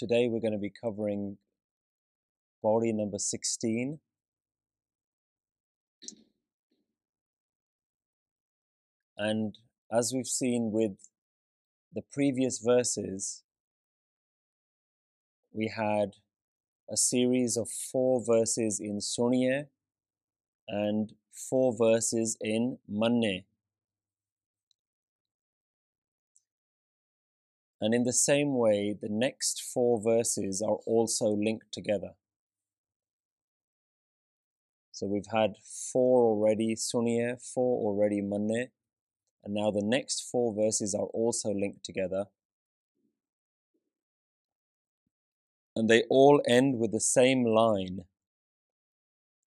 today we're going to be covering pauri number 16. And as we've seen with the previous verses, we had a series of four verses in Suniye and four verses in Manne. And in the same way, the next four verses are also linked together. So we've had four already Suniye, four already Manne, and now the next four verses are also linked together. And they all end with the same line.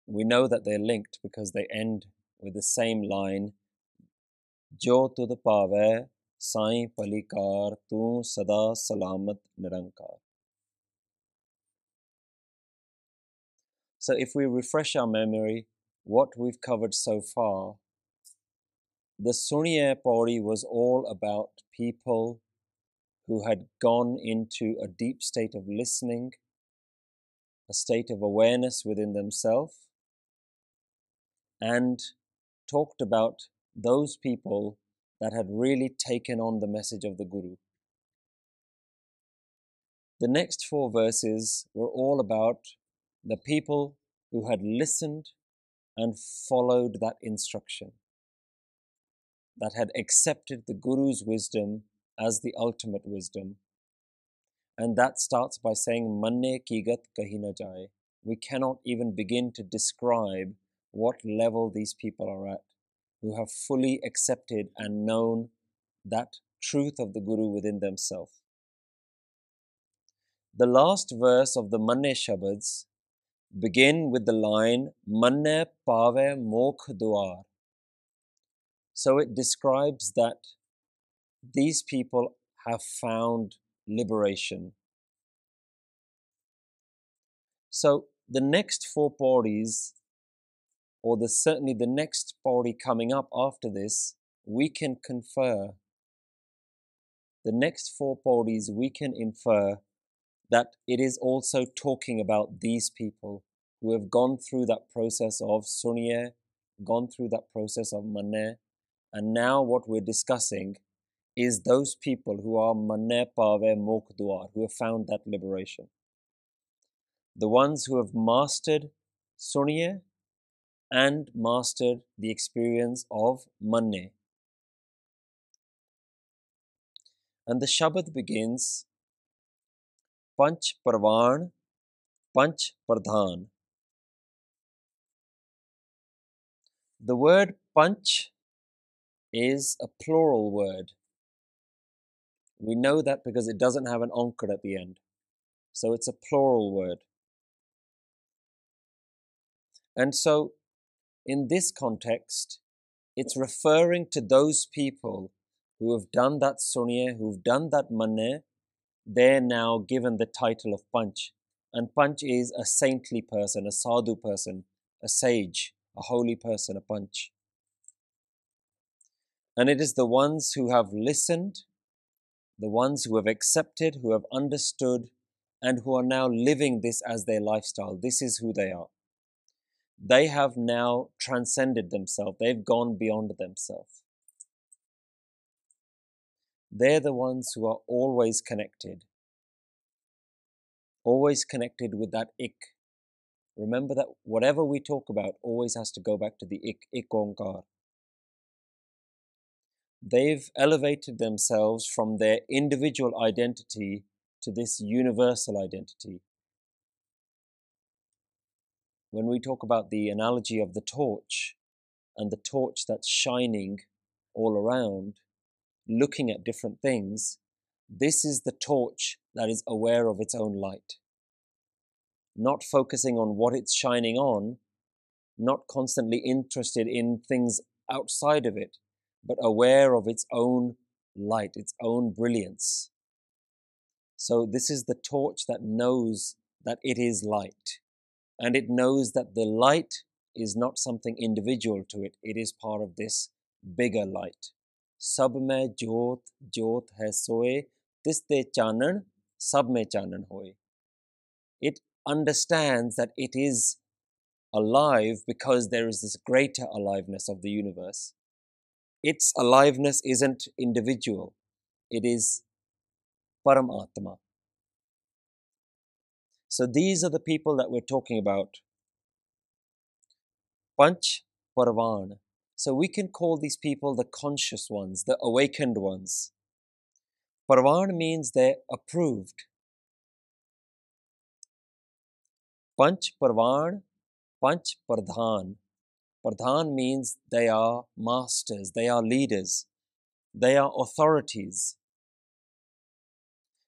We know that they're linked because they end with the same line. Jo tudh bhave ਸਾਈਂ ਤੂੰ ਸਦਾ ਸਲਾਮਤ ਨਿਰੰਕਾਰ So if we refresh our memory what we've covered so far the Suniye Pauri was all about people who had gone into a deep state of listening a state of awareness within themselves and talked about those people that had really taken on the message of the Guru. The next four verses were all about the people who had listened and followed that instruction, that had accepted the Guru's wisdom as the ultimate wisdom. And that starts by saying, Manne kigat kahina jai. We cannot even begin to describe what level these people are at who have fully accepted and known that truth of the Guru within themselves. The last verse of the Manne Shabads begin with the line Manne Pave Mokh Duar. So it describes that these people have found liberation. So the next four pauris or the certainly the next pauri coming up after this, we can confer. The next four pauris, we can infer that it is also talking about these people who have gone through that process of Suniye, gone through that process of Manne, and now what we're discussing is those people who are Manne Pave Mokh Duar, who have found that liberation. The ones who have mastered Suniye and mastered the experience of Manne. And the Shabad begins Panch Parvan, Panch Pradhan. The word Panch is a plural word. We know that because it doesn't have an onkar at the end. So it's a plural word. And so in this context, it's referring to those people who have done that sunya, who've done that manne, they're now given the title of Panch. And Panch is a saintly person, a sadhu person, a sage, a holy person, a Panch. And it is the ones who have listened, the ones who have accepted, who have understood, and who are now living this as their lifestyle. This is who they are they have now transcended themselves. They've gone beyond themselves. They're the ones who are always connected, always connected with that ik. Remember that whatever we talk about always has to go back to the ik, ik onkar. They've elevated themselves from their individual identity to this universal identity, when we talk about the analogy of the torch and the torch that's shining all around, looking at different things, this is the torch that is aware of its own light. Not focusing on what it's shining on, not constantly interested in things outside of it, but aware of its own light, its own brilliance. So, this is the torch that knows that it is light and it knows that the light is not something individual to it, it is part of this bigger light. Mein jyot jyot hai soe tiste chanan mein chanan hoy. It understands that it is alive because there is this greater aliveness of the universe. Its aliveness isn't individual, it is Paramatma. So these are the people that we're talking about. Panch Parvan. So we can call these people the conscious ones, the awakened ones. Parvan means they're approved. Panch Parvan, Panch Pardhan. Pardhan means they are masters, they are leaders, they are authorities.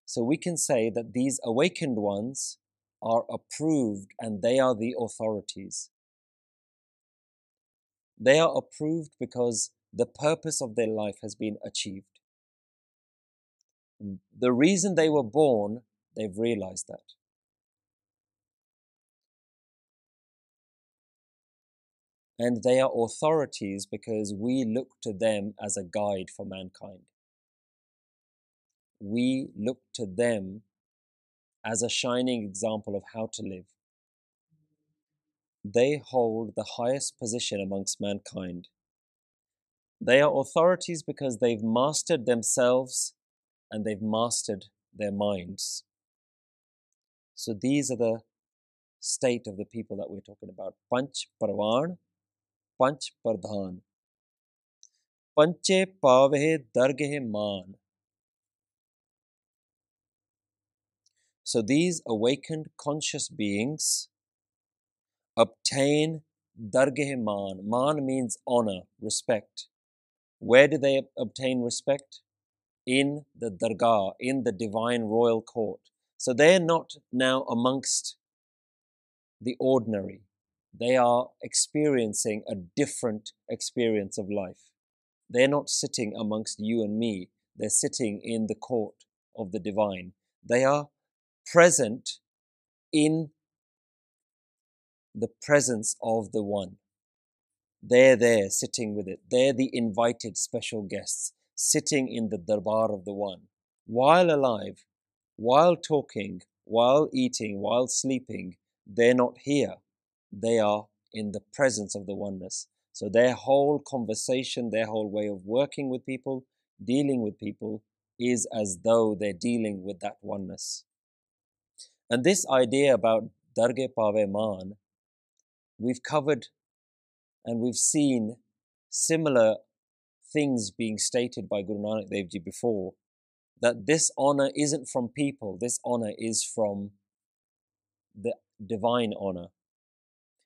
So we can say that these awakened ones are approved and they are the authorities. They are approved because the purpose of their life has been achieved. The reason they were born, they've realized that. And they are authorities because we look to them as a guide for mankind. We look to them as a shining example of how to live. They hold the highest position amongst mankind. They are authorities because they've mastered themselves and they've mastered their minds. So these are the state of the people that we're talking about. Panch Parvan, Panch Pardhan. Panche Pave Darghe Man. So these awakened conscious beings obtain dargah man. Man means honor, respect. Where do they obtain respect? In the dargah, in the divine royal court. So they're not now amongst the ordinary. They are experiencing a different experience of life. They're not sitting amongst you and me. They're sitting in the court of the divine. They are present in the presence of the One. They're there sitting with it. They're the invited special guests sitting in the darbar of the One. While alive, while talking, while eating, while sleeping, they're not here. They are in the presence of the oneness. So their whole conversation, their whole way of working with people, dealing with people, is as though they're dealing with that oneness. And this idea about Darge Pave Man, we've covered and we've seen similar things being stated by Guru Nanak Dev Ji before. That this honor isn't from people, this honor is from the divine honor.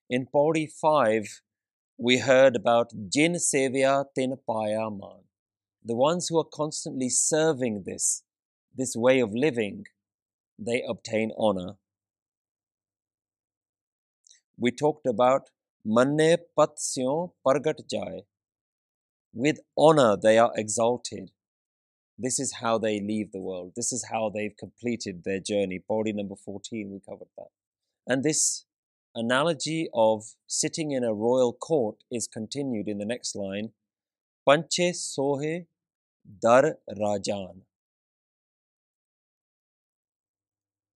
In Pauri 5, we heard about Jin Sevya Tin Paya Man, the ones who are constantly serving this, this way of living, they obtain honor. We talked about manne patsyon pargat jai. With honor they are exalted. This is how they leave the world. This is how they've completed their journey. Pauri number 14, we covered that. And this analogy of sitting in a royal court is continued in the next line. Panche sohe dar rajan.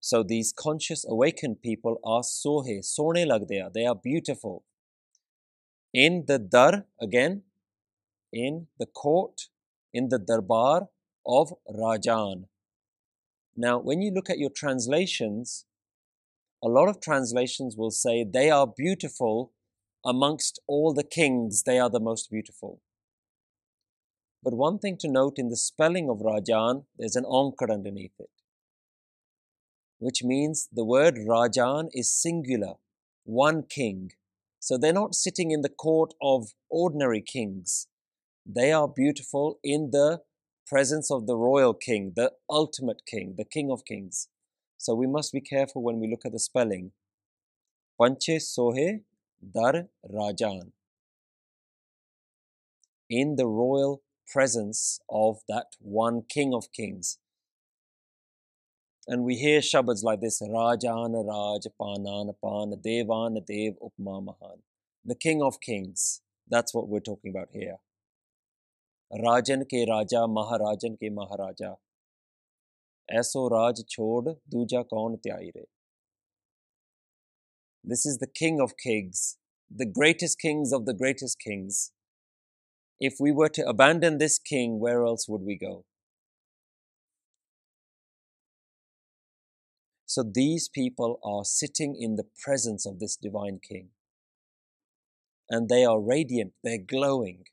So these conscious awakened people are sohe, sone lagdeya. They are beautiful. In the dar, again, in the court, in the darbar of Rajan. Now, when you look at your translations, a lot of translations will say they are beautiful amongst all the kings, they are the most beautiful. But one thing to note in the spelling of Rajan, there's an onkar underneath it which means the word Rajan is singular, one king. So they're not sitting in the court of ordinary kings. They are beautiful in the presence of the royal king, the ultimate king, the king of kings. So we must be careful when we look at the spelling. Panche Sohe Dar Rajan. In the royal presence of that one king of kings. And we hear shabads like this Rajana Raj, Panana Pan, Devana Dev, Upma Mahan. The King of Kings. That's what we're talking about here. Rajan ke Raja, Maharajan ke Maharaja. Aso Raj chod, duja kaun tyaire? This is the King of Kings, the greatest kings of the greatest kings. If we were to abandon this king, where else would we go? So these people are sitting in the presence of this divine king. And they are radiant, they're glowing.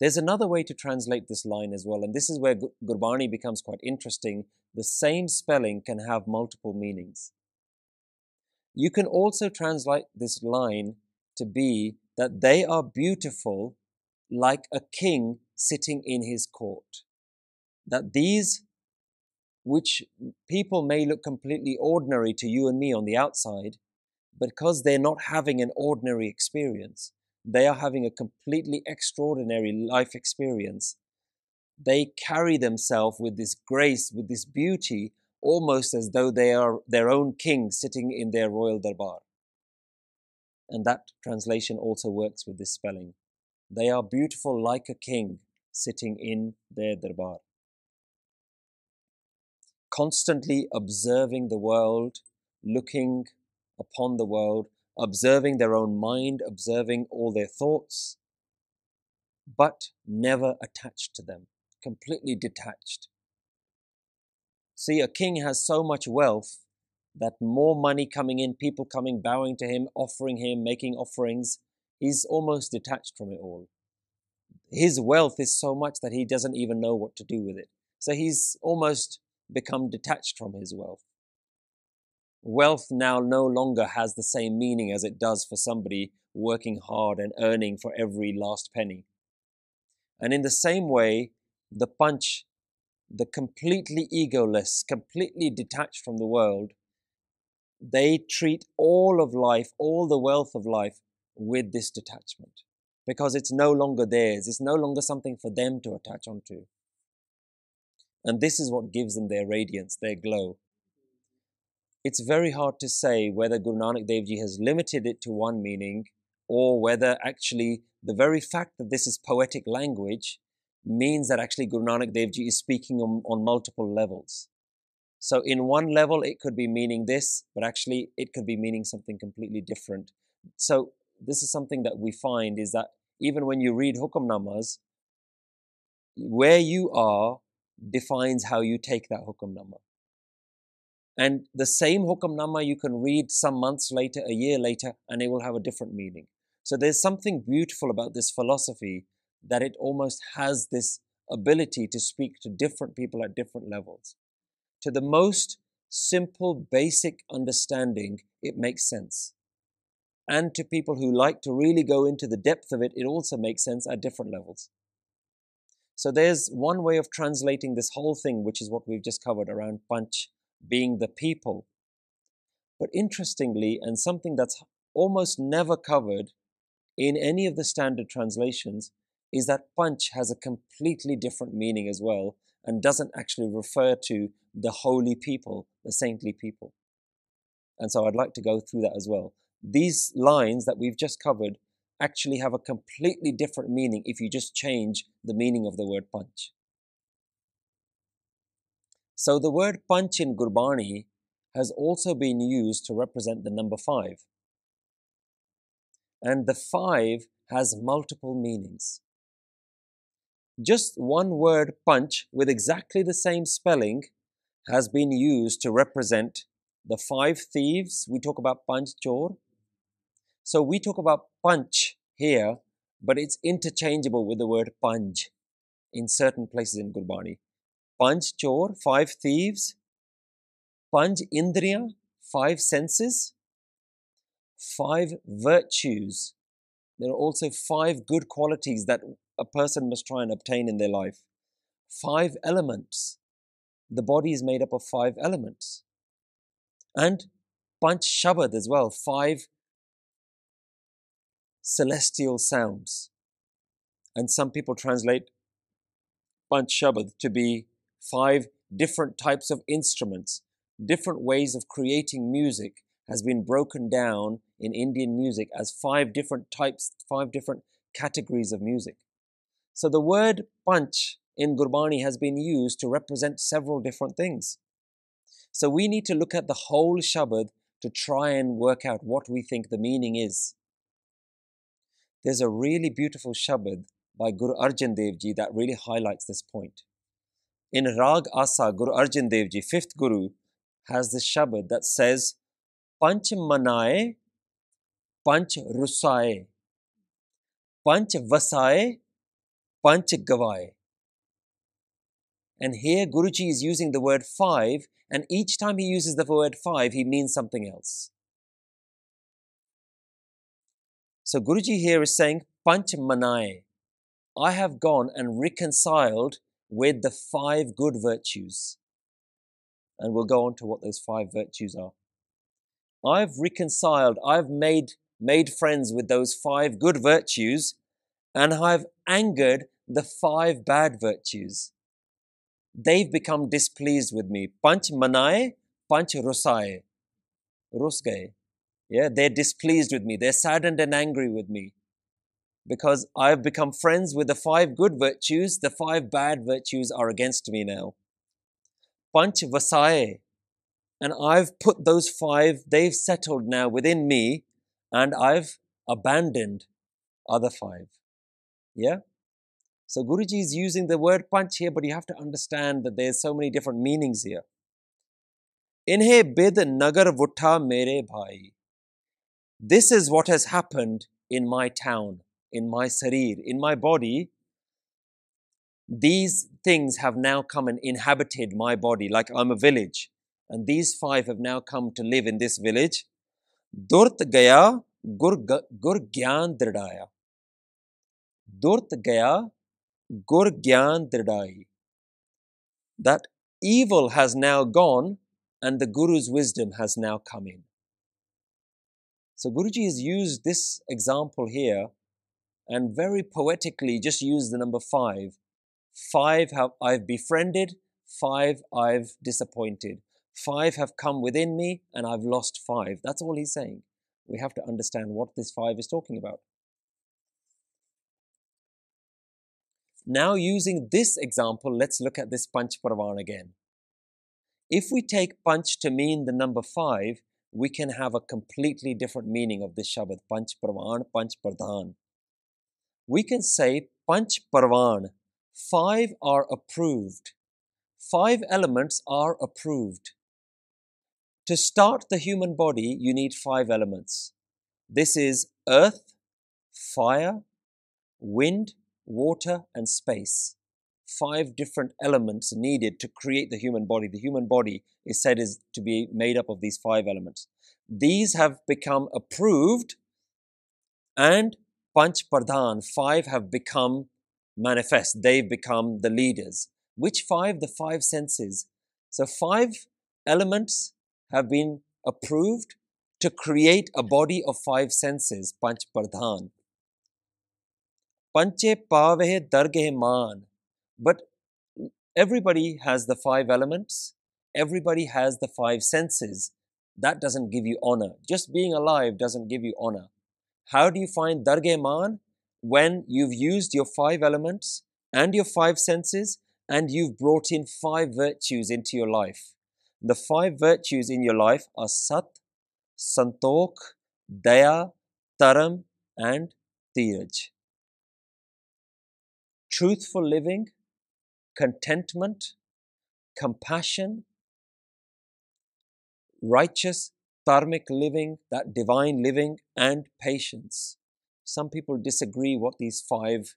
There's another way to translate this line as well, and this is where Gurbani becomes quite interesting. The same spelling can have multiple meanings. You can also translate this line to be that they are beautiful like a king sitting in his court. That these, which people may look completely ordinary to you and me on the outside, because they're not having an ordinary experience, they are having a completely extraordinary life experience. They carry themselves with this grace, with this beauty, almost as though they are their own king sitting in their royal darbar. And that translation also works with this spelling. They are beautiful like a king sitting in their darbar. Constantly observing the world, looking upon the world, observing their own mind, observing all their thoughts, but never attached to them, completely detached. See, a king has so much wealth that more money coming in, people coming, bowing to him, offering him, making offerings, he's almost detached from it all. His wealth is so much that he doesn't even know what to do with it. So he's almost become detached from his wealth wealth now no longer has the same meaning as it does for somebody working hard and earning for every last penny. And in the same way, the punch, the completely egoless, completely detached from the world, they treat all of life, all the wealth of life with this detachment because it's no longer theirs. It's no longer something for them to attach onto. And this is what gives them their radiance, their glow it's very hard to say whether Guru Nanak Dev Ji has limited it to one meaning or whether actually the very fact that this is poetic language means that actually Guru Nanak Dev Ji is speaking on, on multiple levels. So in one level it could be meaning this, but actually it could be meaning something completely different. So this is something that we find is that even when you read hukamnamas, where you are defines how you take that hukamnama. And the same hukamnama you can read some months later, a year later, and it will have a different meaning. So there's something beautiful about this philosophy that it almost has this ability to speak to different people at different levels. To the most simple, basic understanding, it makes sense. And to people who like to really go into the depth of it, it also makes sense at different levels. So there's one way of translating this whole thing, which is what we've just covered around panch being the people. But interestingly, and something that's almost never covered in any of the standard translations, is that panch has a completely different meaning as well and doesn't actually refer to the holy people, the saintly people. And so I'd like to go through that as well. These lines that we've just covered actually have a completely different meaning if you just change the meaning of the word punch. So the word punch in Gurbani has also been used to represent the number five. And the five has multiple meanings. Just one word punch with exactly the same spelling has been used to represent the five thieves. We talk about panch chor. So we talk about punch here, but it's interchangeable with the word panj in certain places in Gurbani. Panch Chor, five thieves. Panch Indriya, five senses. Five virtues. There are also five good qualities that a person must try and obtain in their life. Five elements. The body is made up of five elements. And Panch Shabad as well, five celestial sounds. And some people translate Panch Shabad to be five different types of instruments, different ways of creating music has been broken down in Indian music as five different types, five different categories of music. So the word panch in Gurbani has been used to represent several different things. So we need to look at the whole Shabad to try and work out what we think the meaning is. There's a really beautiful Shabad by Guru Arjan Dev Ji that really highlights this point. In Rag Asa, Guru Arjan Dev Ji, fifth Guru, has this Shabad that says, Panch Manaye, Panch Rusaye, Panch Vasaye, Panch Gavaye. And here Guruji is using the word five, and each time he uses the word five, he means something else. So Guruji here is saying, Panch Manai. I have gone and reconciled with the five good virtues. And we'll go on to what those five virtues are. I've reconciled, I've made, made friends with those five good virtues, and I've angered the five bad virtues. They've become displeased with me. Panch manaye, panch rusaye. Rus yeah, they're displeased with me. They're saddened and angry with me because I've become friends with the five good virtues. The five bad virtues are against me now. Panch vasaye. And I've put those five, they've settled now within me, and I've abandoned other five. Yeah? So Guruji is using the word panch here, but you have to understand that there's so many different meanings here. Inhe bid nagar vutta mere bhai. This is what has happened in my town, in my sarir, in my body. These things have now come and inhabited my body, like I'm a village. And these five have now come to live in this village. Durt gaya gur, gyan dridaya. Durt gaya gur gyan dridai. That evil has now gone and the Guru's wisdom has now come in. So Guruji has used this example here and very poetically just used the number five. Five have I've befriended, five I've disappointed. Five have come within me and I've lost five. That's all he's saying. We have to understand what this five is talking about. Now, using this example, let's look at this Panch Parvan again. If we take Panch to mean the number five, we can have a completely different meaning of this Shabad, Panch Parvan, Panch Pradhan. We can say Panch Parvan, five are approved. Five elements are approved. To start the human body, you need five elements. This is earth, fire, wind, water, and space five different elements needed to create the human body. The human body is said is to be made up of these five elements. These have become approved and Panch Pradhan, five have become manifest. They've become the leaders. Which five? The five senses. So five elements have been approved to create a body of five senses, Panch Pradhan. Panche Pave Darge Man. But everybody has the five elements, everybody has the five senses. That doesn't give you honor. Just being alive doesn't give you honor. How do you find Darge Man? When you've used your five elements and your five senses and you've brought in five virtues into your life. The five virtues in your life are Sat, Santok, Daya, Dharam, and Dhiraj. Truthful living, contentment, compassion, righteous, dharmic living, that divine living, and patience. Some people disagree what these five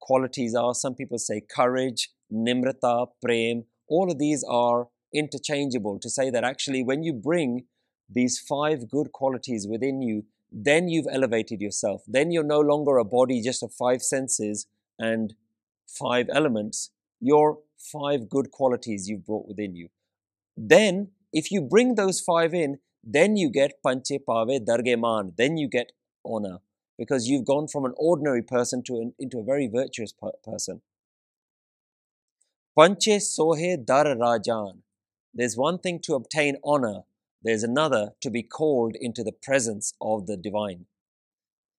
qualities are. Some people say courage, nimrata, prem. All of these are interchangeable to say that actually, when you bring these five good qualities within you, then you've elevated yourself. Then you're no longer a body just of five senses and five elements, your five good qualities you've brought within you. Then, if you bring those five in, then you get panche pave dargeman, then you get honor because you've gone from an ordinary person to an, into a very virtuous per- person. Panche sohe dar rajan. There's one thing to obtain honor, there's another to be called into the presence of the divine.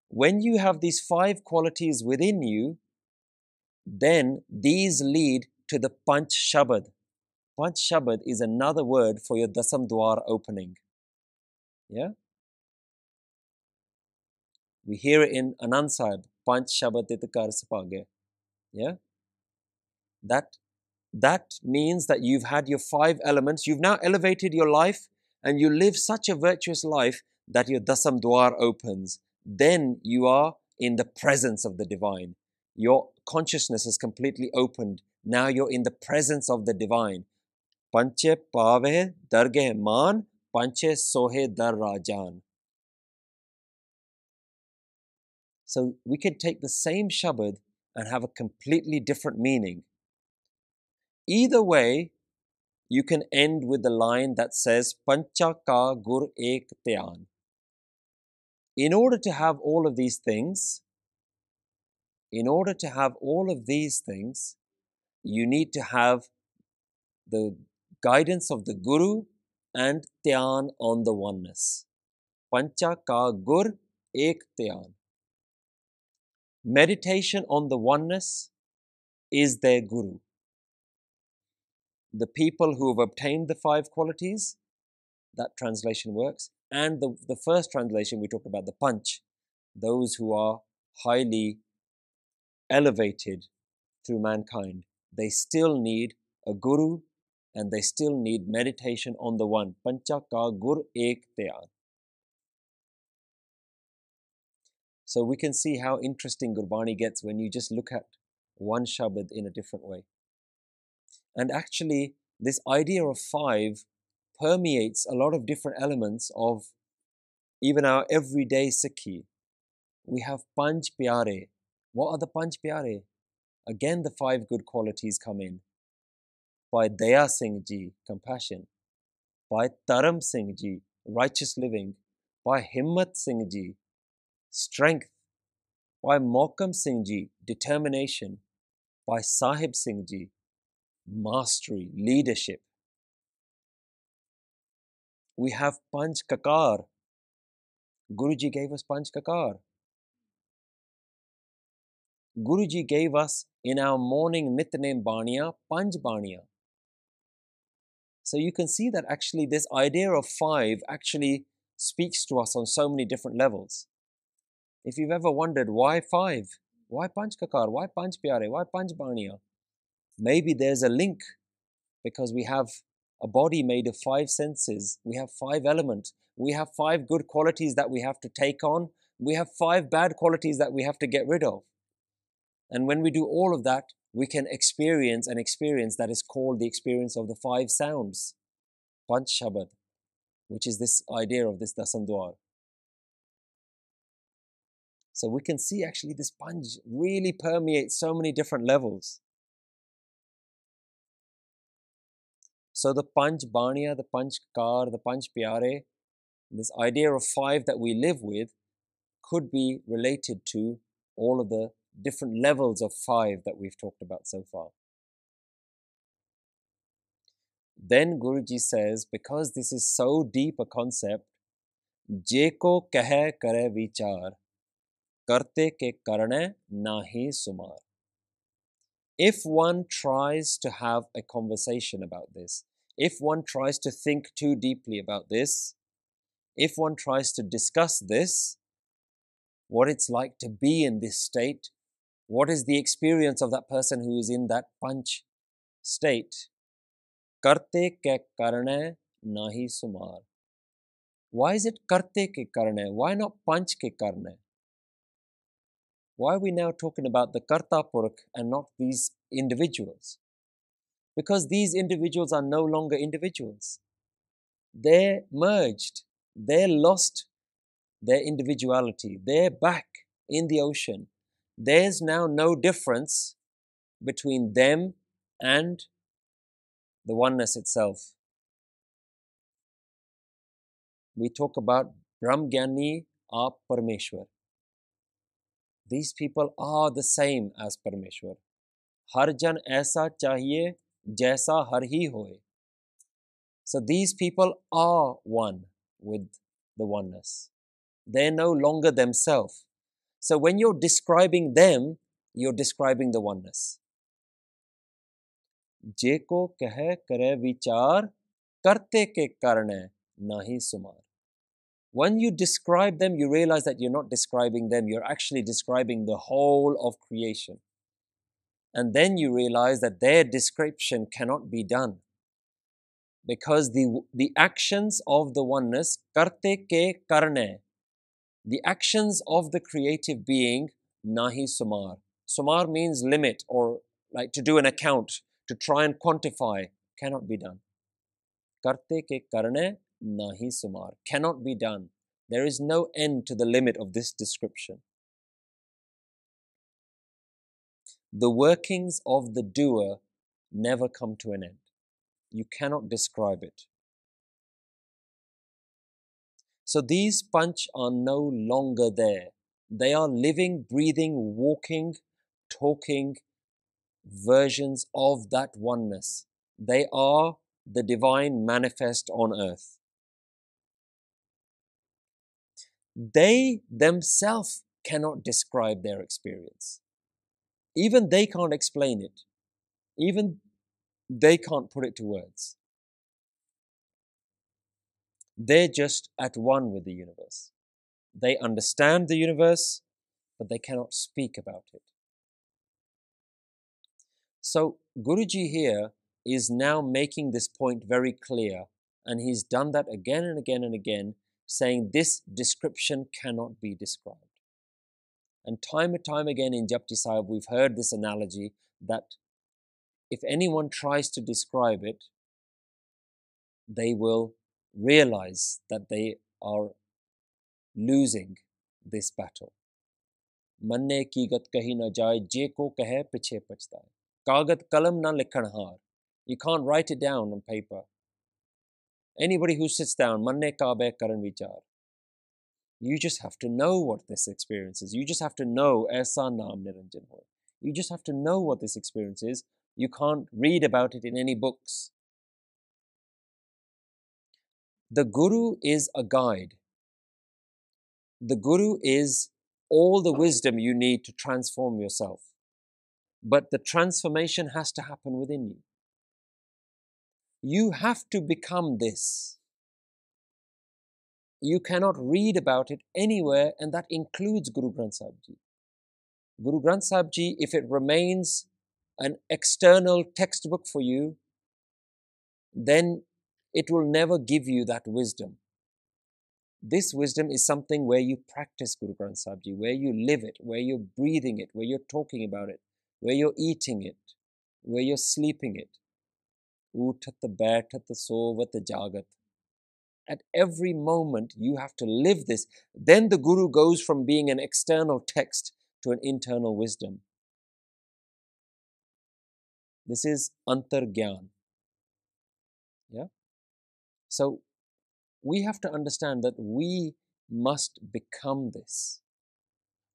When you have these five qualities within you, then these lead to the Panch Shabad. Panch Shabad is another word for your Dasam Dwar opening. Yeah? We hear it in Anand Sahib, Panch Shabad Itkar Sapage. Yeah? That, that means that you've had your five elements, you've now elevated your life and you live such a virtuous life that your Dasam Dwar opens. Then you are in the presence of the divine. Your consciousness is completely opened. Now you're in the presence of the divine. Panche pave darge man, panche sohe dar rajan. So we can take the same Shabad and have a completely different meaning. Either way, you can end with the line that says Pancha ka gur ek dhyan. In order to have all of these things, in order to have all of these things, you need to have the guidance of the Guru and Dhyan on the oneness. Pancha ka gur ek Dhyan. Meditation on the oneness is their Guru. The people who have obtained the five qualities, that translation works. And the, the first translation, we talked about the Panch, those who are highly elevated through mankind, they still need a guru and they still need meditation on the one. Pancha ka gur ek dhyan. So we can see how interesting Gurbani gets when you just look at one Shabad in a different way. And actually, this idea of five permeates a lot of different elements of even our everyday Sikhi. We have Panch Pyare, what are the Panch Pyare? Again, the five good qualities come in. By Daya Singh Ji, compassion. By Dharam Singh Ji, righteous living. By Himmat Singh Ji, strength. By Mohkam Singh Ji, determination. By Sahib Singh Ji, mastery, leadership. We have Panch Kakar. Guruji gave us Panch Kakar. Guruji gave us in our morning Nitnem Baniya, Panj Baniya. So you can see that actually this idea of five actually speaks to us on so many different levels. If you've ever wondered why five, why Panch Kakar, why Panch Pyare, why Panch Baniya, maybe there's a link because we have a body made of five senses, we have five elements, we have five good qualities that we have to take on, we have five bad qualities that we have to get rid of. And when we do all of that, we can experience an experience that is called the experience of the five sounds, Panch Shabad, which is this idea of this Dasam Dwar. So we can see actually this Panch really permeates so many different levels. So the Panch Baniya, the Panch Kar, the Panch Pyare, this idea of five that we live with could be related to all of the different levels of five that we've talked about so far. Then Guruji says, because this is so deep a concept, Jeko kahe kare vichar, karte ke karne nahi sumar. If one tries to have a conversation about this, if one tries to think too deeply about this, if one tries to discuss this, what it's like to be in this state, what is the experience of that person who is in that punch state? Karte ke karne nahi sumar. Why is it karte ke karne? Why not panch ke karne? Why are we now talking about the karta purakh and not these individuals? Because these individuals are no longer individuals. They're merged. They're lost their individuality. They're back in the ocean there's now no difference between them and the oneness itself. We talk about Brahmgyani are Parmeshwar. These people are the same as Parmeshwar. Har jan aisa chahiye jaisa har hi hoye. So these people are one with the oneness. They're no longer themselves. So when you're describing them, you're describing the oneness. Jeko kahe kare vichar karte ke karne nahi sumar. When you describe them, you realize that you're not describing them, you're actually describing the whole of creation. And then you realize that their description cannot be done. Because the, the actions of the oneness, karte ke karne, the actions of the creative being, nahi sumar. Sumar means limit or like to do an account, to try and quantify, cannot be done. Karte ke karne nahi sumar. Cannot be done. There is no end to the limit of this description. The workings of the doer never come to an end. You cannot describe it. So these panch are no longer there. They are living, breathing, walking, talking versions of that oneness. They are the divine manifest on earth. They themselves cannot describe their experience. Even they can't explain it. Even they can't put it to words. They're just at one with the universe. They understand the universe, but they cannot speak about it. So, Guruji here is now making this point very clear, and he's done that again and again and again, saying this description cannot be described. And time and time again in Japji Sahib, we've heard this analogy that if anyone tries to describe it, they will realize that they are losing this battle. ਮੰਨੇ ਕੀਗਤ ਕਹੀ ਨਾ ਜਾਏ ਜੇ ਕੋ ਕਹੇ ਪਿਛੇ ਪਛਤਾਏ ਕਾਗਦ ਕਲਮ ਨਾ ਲਿਖਣ ਹਾਰ you can't write it down on paper. Anybody who sits down manne kabe karan vichar you just have to know what this experience is. You just have to know aisa naam niranjan ho you just have to know what this experience is. You can't read about it in any books the Guru is a guide. The Guru is all the wisdom you need to transform yourself. But the transformation has to happen within you. You have to become this. You cannot read about it anywhere, and that includes Guru Granth Sahib Ji. Guru Granth Sahib Ji, if it remains an external textbook for you, then it will never give you that wisdom. This wisdom is something where you practice Guru Granth Sahib Ji, where you live it, where you're breathing it, where you're talking about it, where you're eating it, where you're sleeping it. Uthat baitat sovat jagat. At every moment, you have to live this. Then the Guru goes from being an external text to an internal wisdom. This is antar gyan. So we have to understand that we must become this.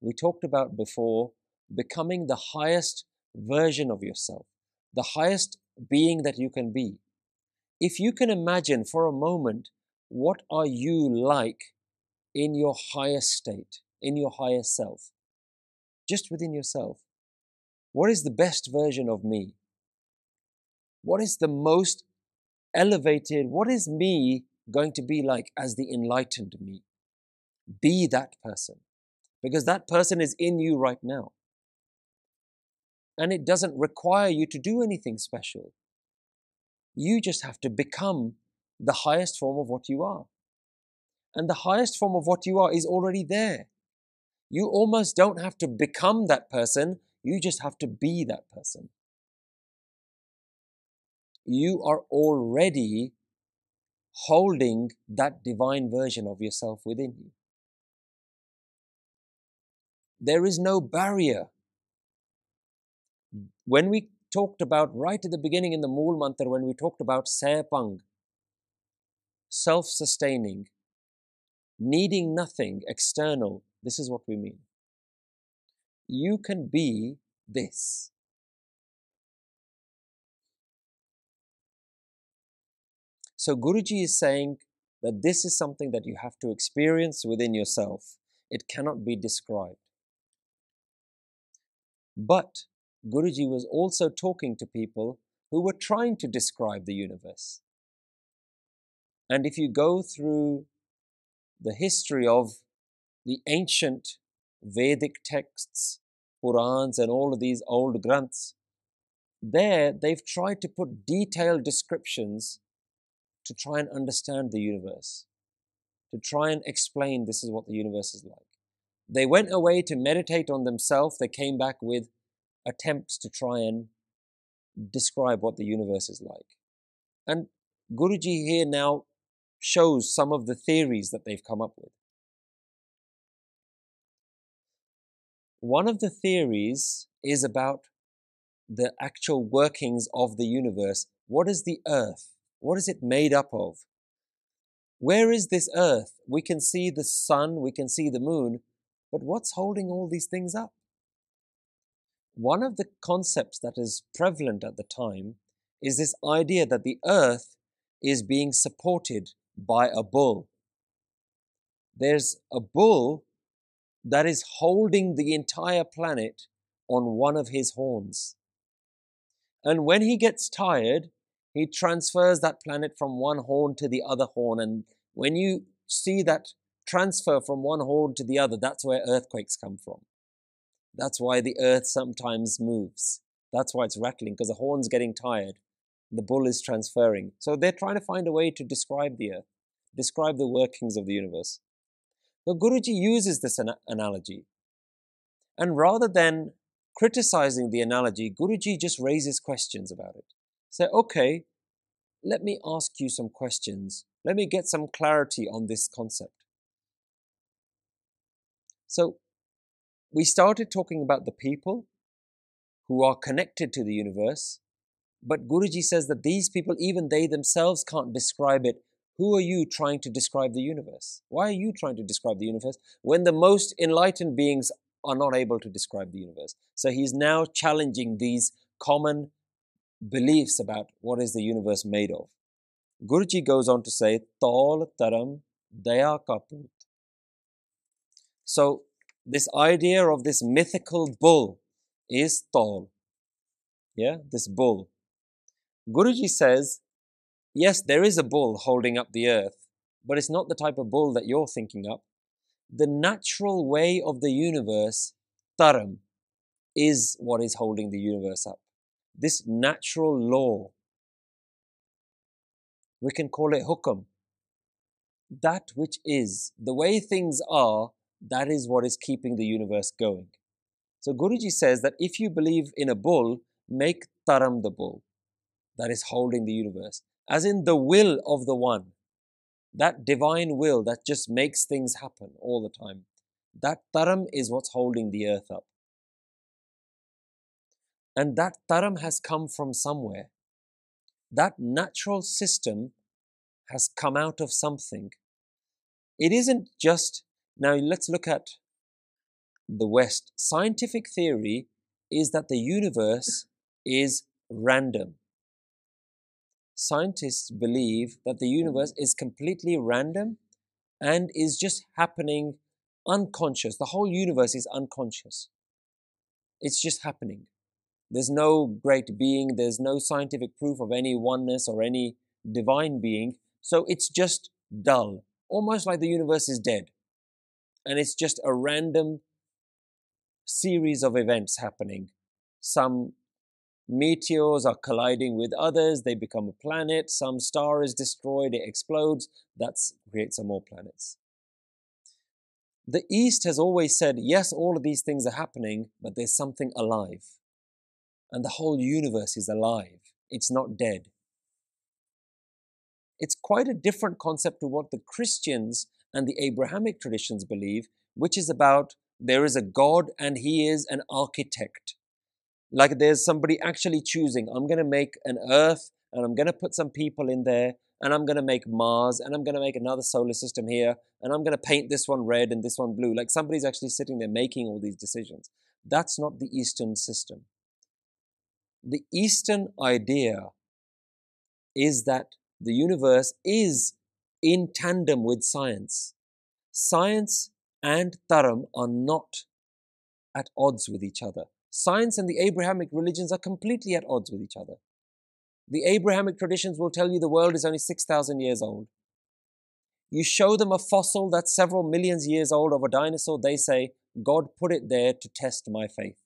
We talked about before becoming the highest version of yourself, the highest being that you can be. If you can imagine for a moment, what are you like in your highest state, in your highest self, just within yourself? What is the best version of me? What is the most elevated, what is me going to be like as the enlightened me? Be that person. Because that person is in you right now. And it doesn't require you to do anything special. You just have to become the highest form of what you are. And the highest form of what you are is already there. You almost don't have to become that person, you just have to be that person you are already holding that divine version of yourself within you. There is no barrier. When we talked about right at the beginning in the Mool Mantra, when we talked about Sayapang, self sustaining, needing nothing external, this is what we mean. You can be this. So Guruji is saying that this is something that you have to experience within yourself. It cannot be described. But Guruji was also talking to people who were trying to describe the universe. And if you go through the history of the ancient Vedic texts, Purans, and all of these old granths, there they've tried to put detailed descriptions to try and understand the universe, to try and explain this is what the universe is like. They went away to meditate on themselves, they came back with attempts to try and describe what the universe is like. And Guruji here now shows some of the theories that they've come up with. One of the theories is about the actual workings of the universe. What is the earth? What is it made up of? Where is this earth? We can see the sun, we can see the moon, but what's holding all these things up? One of the concepts that is prevalent at the time is this idea that the earth is being supported by a bull. There's a bull that is holding the entire planet on one of his horns. And when he gets tired, he transfers that planet from one horn to the other horn. And when you see that transfer from one horn to the other, that's where earthquakes come from. That's why the earth sometimes moves. That's why it's rattling, because the horn's getting tired. The bull is transferring. So they're trying to find a way to describe the earth, describe the workings of the universe. So Guruji uses this an- analogy. And rather than criticizing the analogy, Guruji just raises questions about it. Say, okay, let me ask you some questions. Let me get some clarity on this concept. So, we started talking about the people who are connected to the universe, but Guruji says that these people, even they themselves can't describe it. Who are you trying to describe the universe? Why are you trying to describe the universe when the most enlightened beings are not able to describe the universe? So he's now challenging these common beliefs about what is the universe made of. Guruji goes on to say, Tol Dharam Daya Kaput. So this idea of this mythical bull is tall. Yeah, this bull. Guruji says, yes, there is a bull holding up the earth, but it's not the type of bull that you're thinking up. The natural way of the universe, dharam, is what is holding the universe up. This natural law. We can call it hukam. That which is, the way things are, that is what is keeping the universe going. So Guruji says that if you believe in a bull, make dharam the bull that is holding the universe, as in the will of the one, that divine will that just makes things happen all the time. That dharam is what's holding the earth up. And that dharam has come from somewhere. That natural system has come out of something. It isn't just now let's look at the West. Scientific theory is that the universe is random. Scientists believe that the mm-hmm. universe is completely random and is just happening unconscious. The whole universe is unconscious. It's just happening. There's no great being, there's no scientific proof of any oneness or any divine being. So it's just dull, almost like the universe is dead and it's just a random series of events happening. Some meteors are colliding with others, they become a planet, some star is destroyed, it explodes, that creates some more planets. The East has always said, yes, all of these things are happening, but there's something alive. And the whole universe is alive, it's not dead. It's quite a different concept to what the Christians and the Abrahamic traditions believe, which is about there is a God and he is an architect. Like there's somebody actually choosing, I'm going to make an earth and I'm going to put some people in there and I'm going to make Mars and I'm going to make another solar system here and I'm going to paint this one red and this one blue. Like somebody's actually sitting there making all these decisions. That's not the Eastern system. The Eastern idea is that the universe is in tandem with science. Science and Dharam are not at odds with each other. Science and the Abrahamic religions are completely at odds with each other. The Abrahamic traditions will tell you the world is only 6,000 years old. You show them a fossil that's several millions years old of a dinosaur, they say, God put it there to test my faith.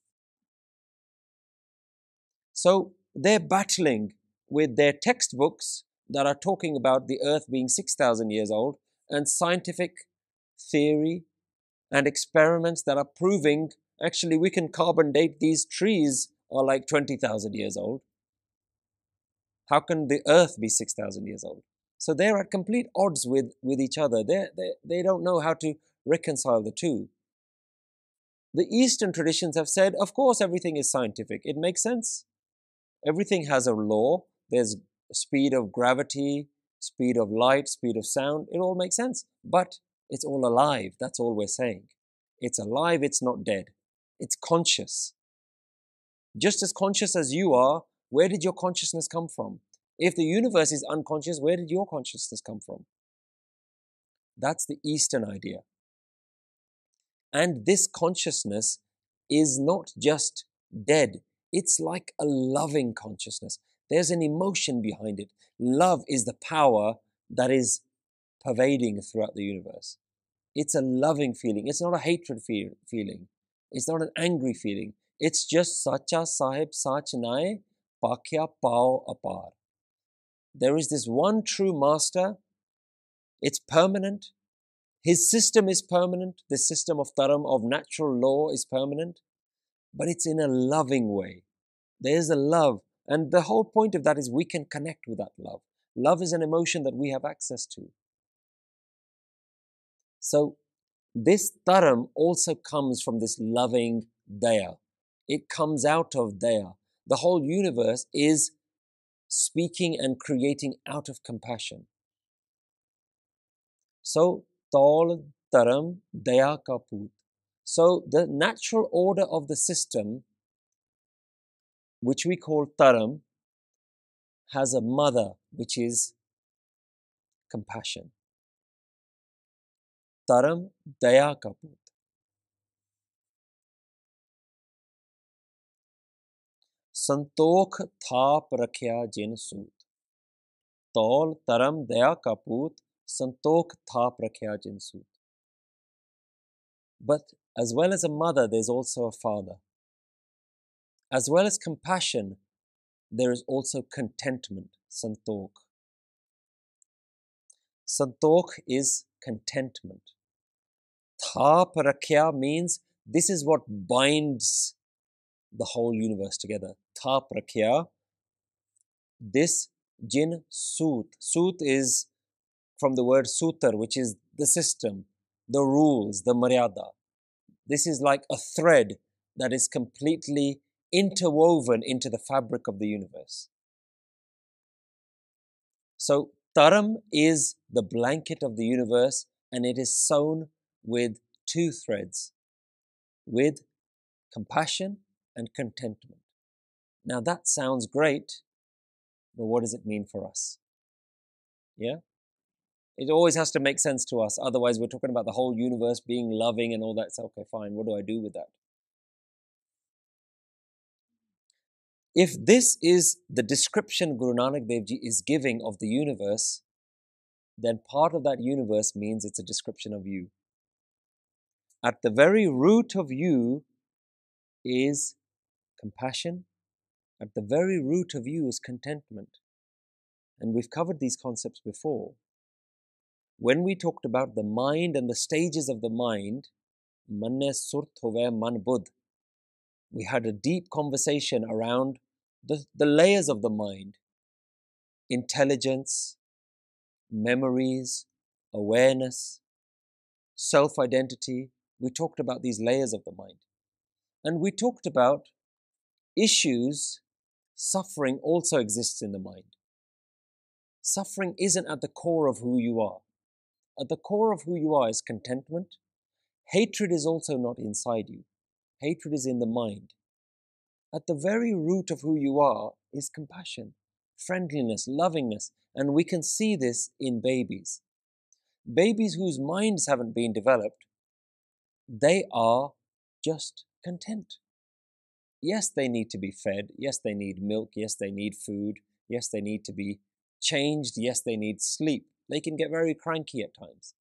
So they're battling with their textbooks that are talking about the earth being 6,000 years old and scientific theory and experiments that are proving actually we can carbon date these trees are like 20,000 years old. How can the earth be 6,000 years old? So they're at complete odds with, with each other. They're, they they don't know how to reconcile the two. The Eastern traditions have said, of course, everything is scientific. It makes sense. Everything has a law. There's speed of gravity, speed of light, speed of sound. It all makes sense. But it's all alive. That's all we're saying. It's alive, it's not dead. It's conscious. Just as conscious as you are, where did your consciousness come from? If the universe is unconscious, where did your consciousness come from? That's the Eastern idea. And this consciousness is not just dead, it's like a loving consciousness. There's an emotion behind it. Love is the power that is pervading throughout the universe. It's a loving feeling. It's not a hatred feel, feeling. It's not an angry feeling. It's just Sacha Sahib Sach Pakya Pao Apar. There is this one true master. It's permanent. His system is permanent. The system of dharam, of natural law, is permanent. But it's in a loving way. There's a love. And the whole point of that is we can connect with that love. Love is an emotion that we have access to. So, this dharam also comes from this loving daya. It comes out of daya. The whole universe is speaking and creating out of compassion. So, tol dharam daya kaput. So, the natural order of the system, which we call dharam, has a mother, which is compassion. Dharam Daya Kaput. Santokh ਥਾਪ rakhya ਜਿਨ ਸੂਤ ਤੌਲ ਧਰਮ ਦਇਆ ਕਪੂਤ ਸੰਤੋਖ ਥਾਪ ਰੱਖਿਆ but as well as a mother there's also a father as well as compassion, there is also contentment, santokh. Santokh is contentment. Tha Parakya means this is what binds the whole universe together. Tha Parakya. This Jin Sut. Sut is from the word Sutar, which is the system, the rules, the Maryada. This is like a thread that is completely interwoven into the fabric of the universe. So, Dharam is the blanket of the universe and it is sewn with two threads with compassion and contentment. Now that sounds great, but what does it mean for us? Yeah? It always has to make sense to us. Otherwise, we're talking about the whole universe being loving and all that. So, okay, fine. What do I do with that? If this is the description Guru Nanak Dev Ji is giving of the universe, then part of that universe means it's a description of you. At the very root of you is compassion. At the very root of you is contentment. And we've covered these concepts before. When we talked about the mind and the stages of the mind, manne surt man we had a deep conversation around the, the layers of the mind intelligence, memories, awareness, self identity. We talked about these layers of the mind. And we talked about issues, suffering also exists in the mind. Suffering isn't at the core of who you are. At the core of who you are is contentment. Hatred is also not inside you. Hatred is in the mind. At the very root of who you are is compassion, friendliness, lovingness, and we can see this in babies. Babies whose minds haven't been developed, they are just content. yes, they need to be fed. Yes, they need milk. Yes, they need food. Yes, they need to be changed. Yes, they need sleep. They can get very cranky at times.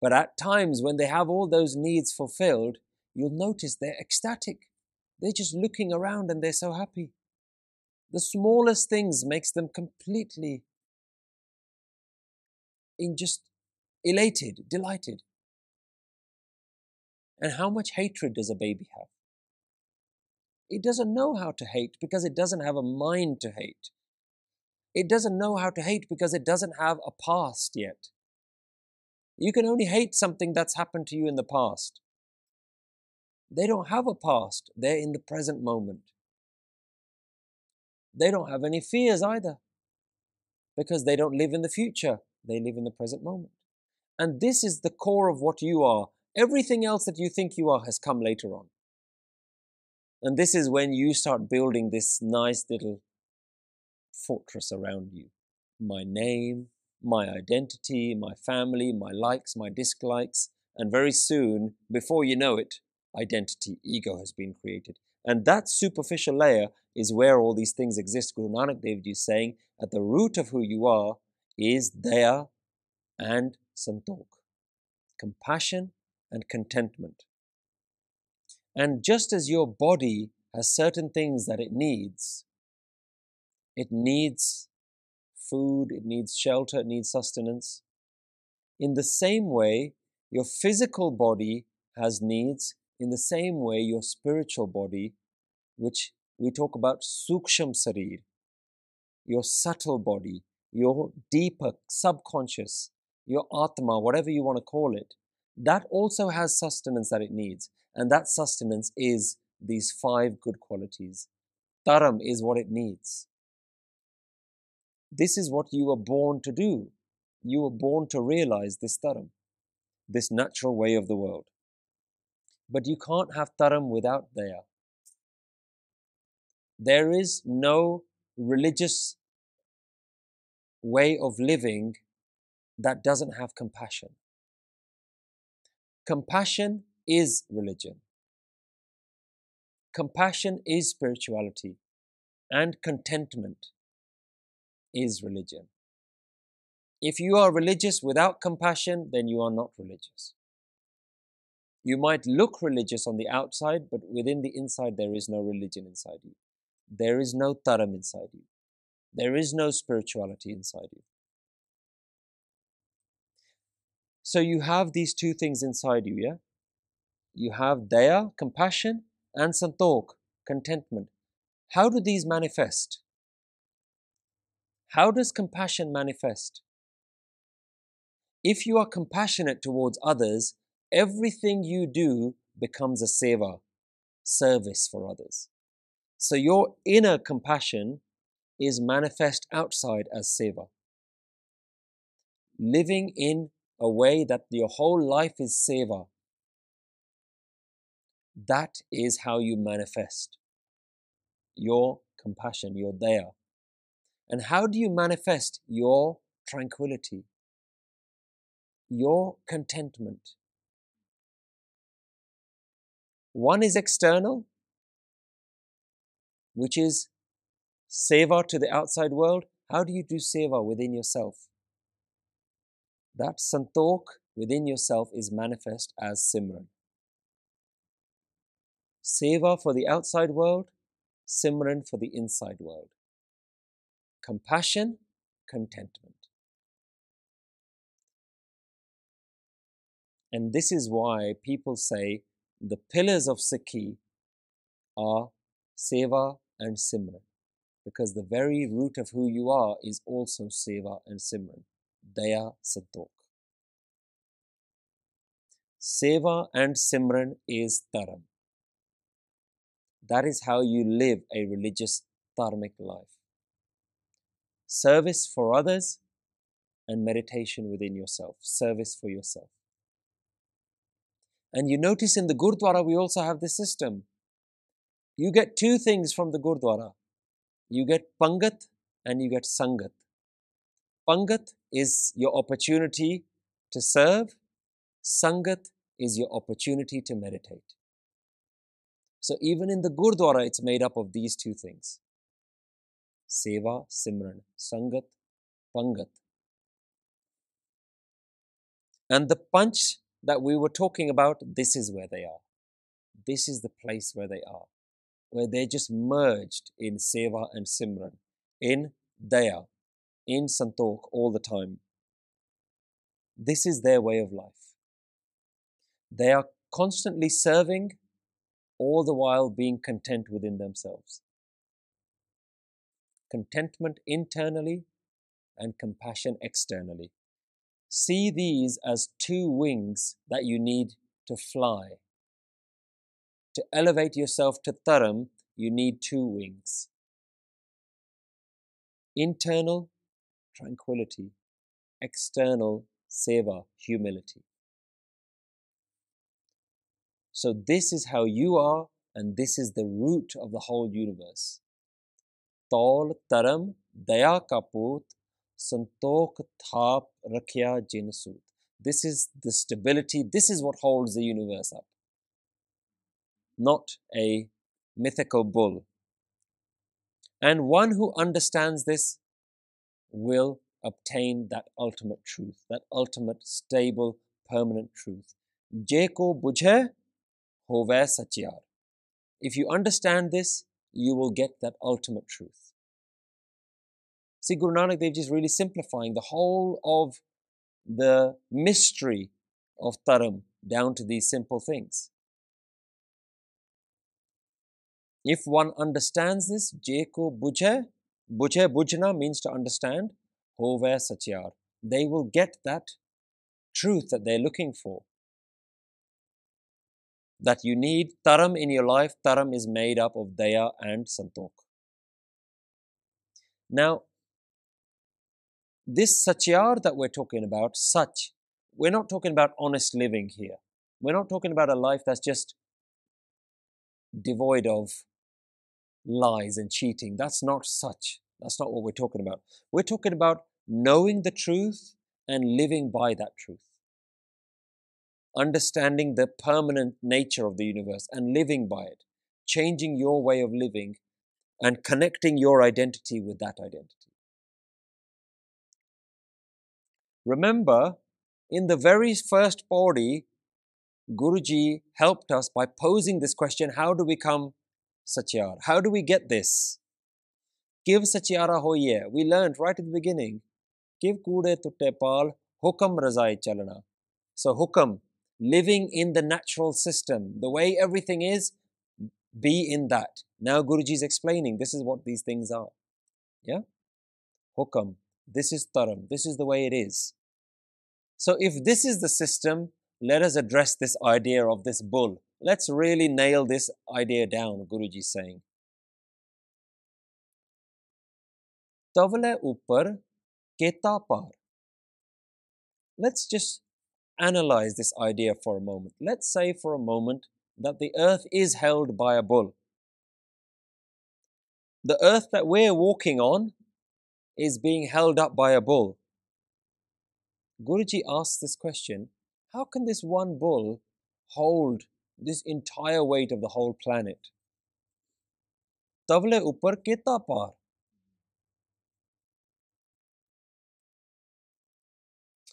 But at times when they have all those needs fulfilled, you'll notice they're ecstatic. They're just looking around and they're so happy. The smallest things makes them completely in just elated, delighted. And how much hatred does a baby have? It doesn't know how to hate because it doesn't have a mind to hate. It doesn't know how to hate because it doesn't have a past yet. You can only hate something that's happened to you in the past. They don't have a past, they're in the present moment. They don't have any fears either because they don't live in the future, they live in the present moment. And this is the core of what you are. Everything else that you think you are has come later on. And this is when you start building this nice little fortress around you. My name, my identity, my family, my likes, my dislikes. And very soon, before you know it, identity, ego has been created. And that superficial layer is where all these things exist. Guru Nanak Dev Ji is saying, at the root of who you are is daya and santokh, compassion and contentment. And just as your body has certain things that it needs, it needs food, it needs shelter, it needs sustenance. In the same way, your physical body has needs. In the same way, your spiritual body, which we talk about suksham sarir, your subtle body, your deeper subconscious, your atma, whatever you want to call it, that also has sustenance that it needs. And that sustenance is these five good qualities. Dharam is what it needs. This is what you were born to do. You were born to realize this dharam, this natural way of the world. But you can't have dharam without daya. There is no religious way of living that doesn't have compassion. Compassion is religion. Compassion is spirituality, and contentment is religion. If you are religious without compassion, then you are not religious. You might look religious on the outside, but within the inside, there is no religion inside you. There is no dharam inside you. There is no spirituality inside you. So you have these two things inside you, yeah? You have daya, compassion, and santokh, contentment. How do these manifest? How does compassion manifest? If you are compassionate towards others, everything you do becomes a seva, service for others. So your inner compassion is manifest outside as seva. Living in a way that your whole life is seva. That is how you manifest your compassion, your daya. And how do you manifest your tranquility, your contentment? One is external, which is seva to the outside world. How do you do seva within yourself? That santokh within yourself is manifest as Simran. Seva for the outside world, Simran for the inside world compassion, contentment. And this is why people say the pillars of Sikhi are Seva and Simran, because the very root of who you are is also Seva and Simran, Daya Santokh. Seva and Simran is Dharam. That is how you live a religious dharmic life service for others, and meditation within yourself, service for yourself. And you notice in the Gurdwara, we also have this system. You get two things from the Gurdwara you get Pangat and you get Sangat. Pangat is your opportunity to serve, Sangat is your opportunity to meditate. So even in the Gurdwara, it's made up of these two things. Seva, Simran, Sangat, Pangat. And the panch that we were talking about, this is where they are. This is the place where they are, where they're just merged in Seva and Simran, in Daya, in Santokh all the time. This is their way of life. They are constantly serving, all the while being content within themselves. Contentment internally and compassion externally. See these as two wings that you need to fly. To elevate yourself to Dharam, you need two wings internal tranquility, external seva, humility. So, this is how you are, and this is the root of the whole universe. Tol dharam daya kaput santok thap rakhya jinsut. This is the stability, this is what holds the universe up. Not a mythical bull. And one who understands this will obtain that ultimate truth, that ultimate, stable, permanent truth. Jeko bujhe hove satyar. If you understand this, you will get that ultimate truth. See, Guru Nanak Dev Ji is really simplifying the whole of the mystery of Dharam down to these simple things. If one understands this, Jeko bujhe, bujhe bujna means to understand, hove satyar. They will get that truth that they're looking for. That you need dharam in your life. Dharam is made up of daya and santok. Now, this satyar that we're talking about, such, we're not talking about honest living here. We're not talking about a life that's just devoid of lies and cheating. That's not such. That's not what we're talking about. We're talking about knowing the truth and living by that truth. Understanding the permanent nature of the universe and living by it. Changing your way of living and connecting your identity with that identity. Remember, in the very first pauri, Guruji helped us by posing this question how do we come Satyar? How do we get this? Give Satyara hoye. We learned right at the beginning. Give Kude tutte pal, hukam razai chalana. So, hukam, living in the natural system, the way everything is, be in that. Now, Guruji is explaining this is what these things are. Yeah? Hukam. This is dharam. This is the way it is. So, if this is the system, let us address this idea of this bull. Let's really nail this idea down, Guruji is saying. Tavle upar keta par. Let's just analyze this idea for a moment. Let's say for a moment that the earth is held by a bull. The earth that we're walking on is being held up by a bull. Guruji asks this question how can this one bull hold this entire weight of the whole planet? Tavle upar keta par.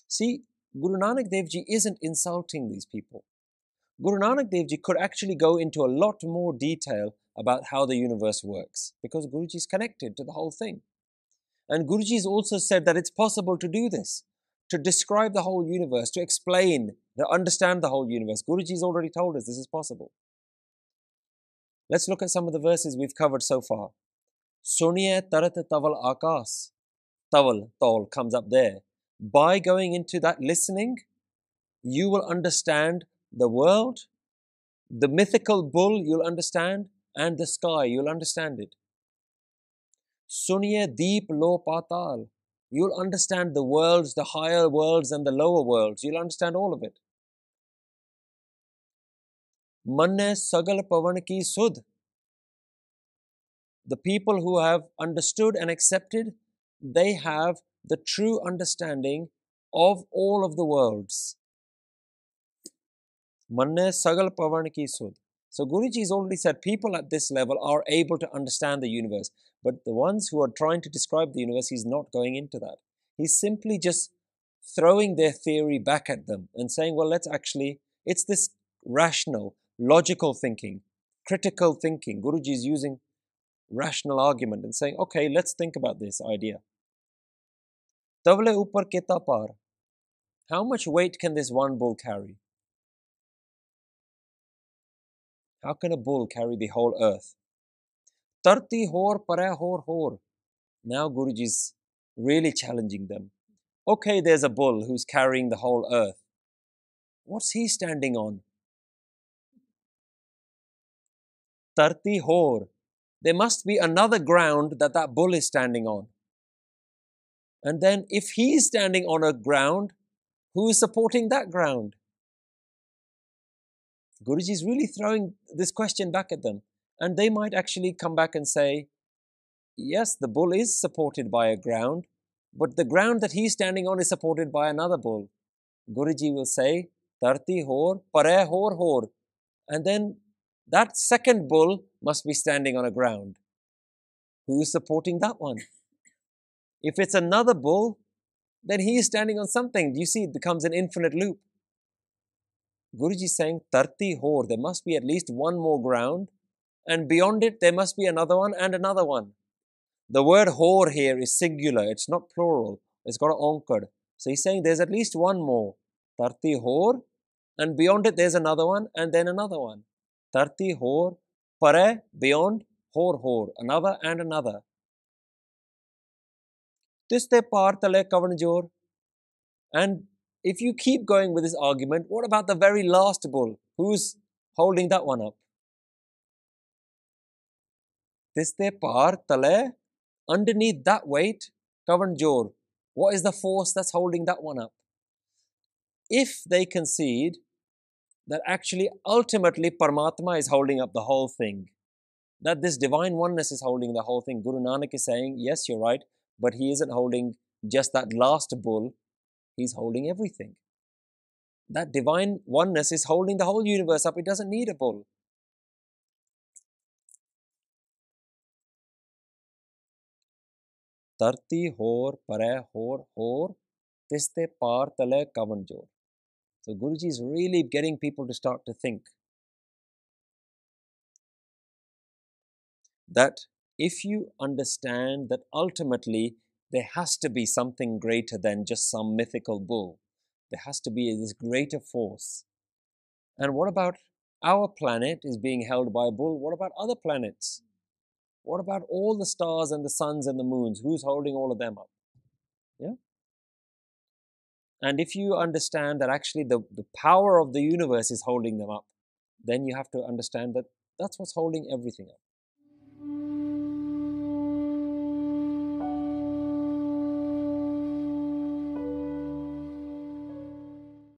See, Guru Nanak Dev Ji isn't insulting these people. Guru Nanak Dev Ji could actually go into a lot more detail about how the universe works because Guruji is connected to the whole thing. And Guruji has also said that it's possible to do this to describe the whole universe, to explain, to understand the whole universe. Guruji's already told us this is possible. Let's look at some of the verses we've covered so far. Suniye tarat taval akas. Taval, tol, comes up there. By going into that listening, you will understand the world, the mythical bull, you'll understand, and the sky, you'll understand it. Suniye deep lo patal. You'll understand the worlds, the higher worlds and the lower worlds. You'll understand all of it. Manne sagal pavan ki sud. The people who have understood and accepted, they have the true understanding of all of the worlds. Manne sagal pavan ki sud. So Guruji has already said people at this level are able to understand the universe, but the ones who are trying to describe the universe, he's not going into that. He's simply just throwing their theory back at them and saying, well, let's actually, it's this rational, logical thinking, critical thinking. Guruji is using rational argument and saying, okay, let's think about this idea. How much weight can this one bull carry? How can a bull carry the whole earth? Tarti hor pare hor hor. Now Guruji is really challenging them. Okay, there's a bull who's carrying the whole earth. What's he standing on? Tarti hor. There must be another ground that that bull is standing on. And then, if he's standing on a ground, who is supporting that ground? Guruji is really throwing this question back at them. And they might actually come back and say, yes, the bull is supported by a ground, but the ground that he's standing on is supported by another bull. Guruji will say, Tarti hor, pare hor hor. And then that second bull must be standing on a ground. Who is supporting that one? If it's another bull, then he is standing on something. Do you see? It becomes an infinite loop. Guruji is saying, Tarti hor, there must be at least one more ground, and beyond it, there must be another one and another one. The word hor here is singular, it's not plural, it's got an onkar. So he's saying there's at least one more. Tarti hor, and beyond it, there's another one, and then another one. Tarti hor, pare, beyond, hor hor, another and another. Tiste par kavanjor. And if you keep going with this argument, what about the very last bull? Who's holding that one up? Tiste par tale, underneath that weight, kavanjor. What is the force that's holding that one up? If they concede that actually ultimately Paramatma is holding up the whole thing, that this divine oneness is holding the whole thing, Guru Nanak is saying, yes, you're right, but he isn't holding just that last bull, he's holding everything. That divine oneness is holding the whole universe up, it doesn't need a bull. Tarti hor pare hor hor tiste par tale kavanjor. So Guruji is really getting people to start to think that if you understand that ultimately there has to be something greater than just some mythical bull, there has to be this greater force. And what about our planet is being held by a bull? What about other planets? What about all the stars and the suns and the moons? Who's holding all of them up? Yeah? And if you understand that actually the, the power of the universe is holding them up, then you have to understand that that's what's holding everything up.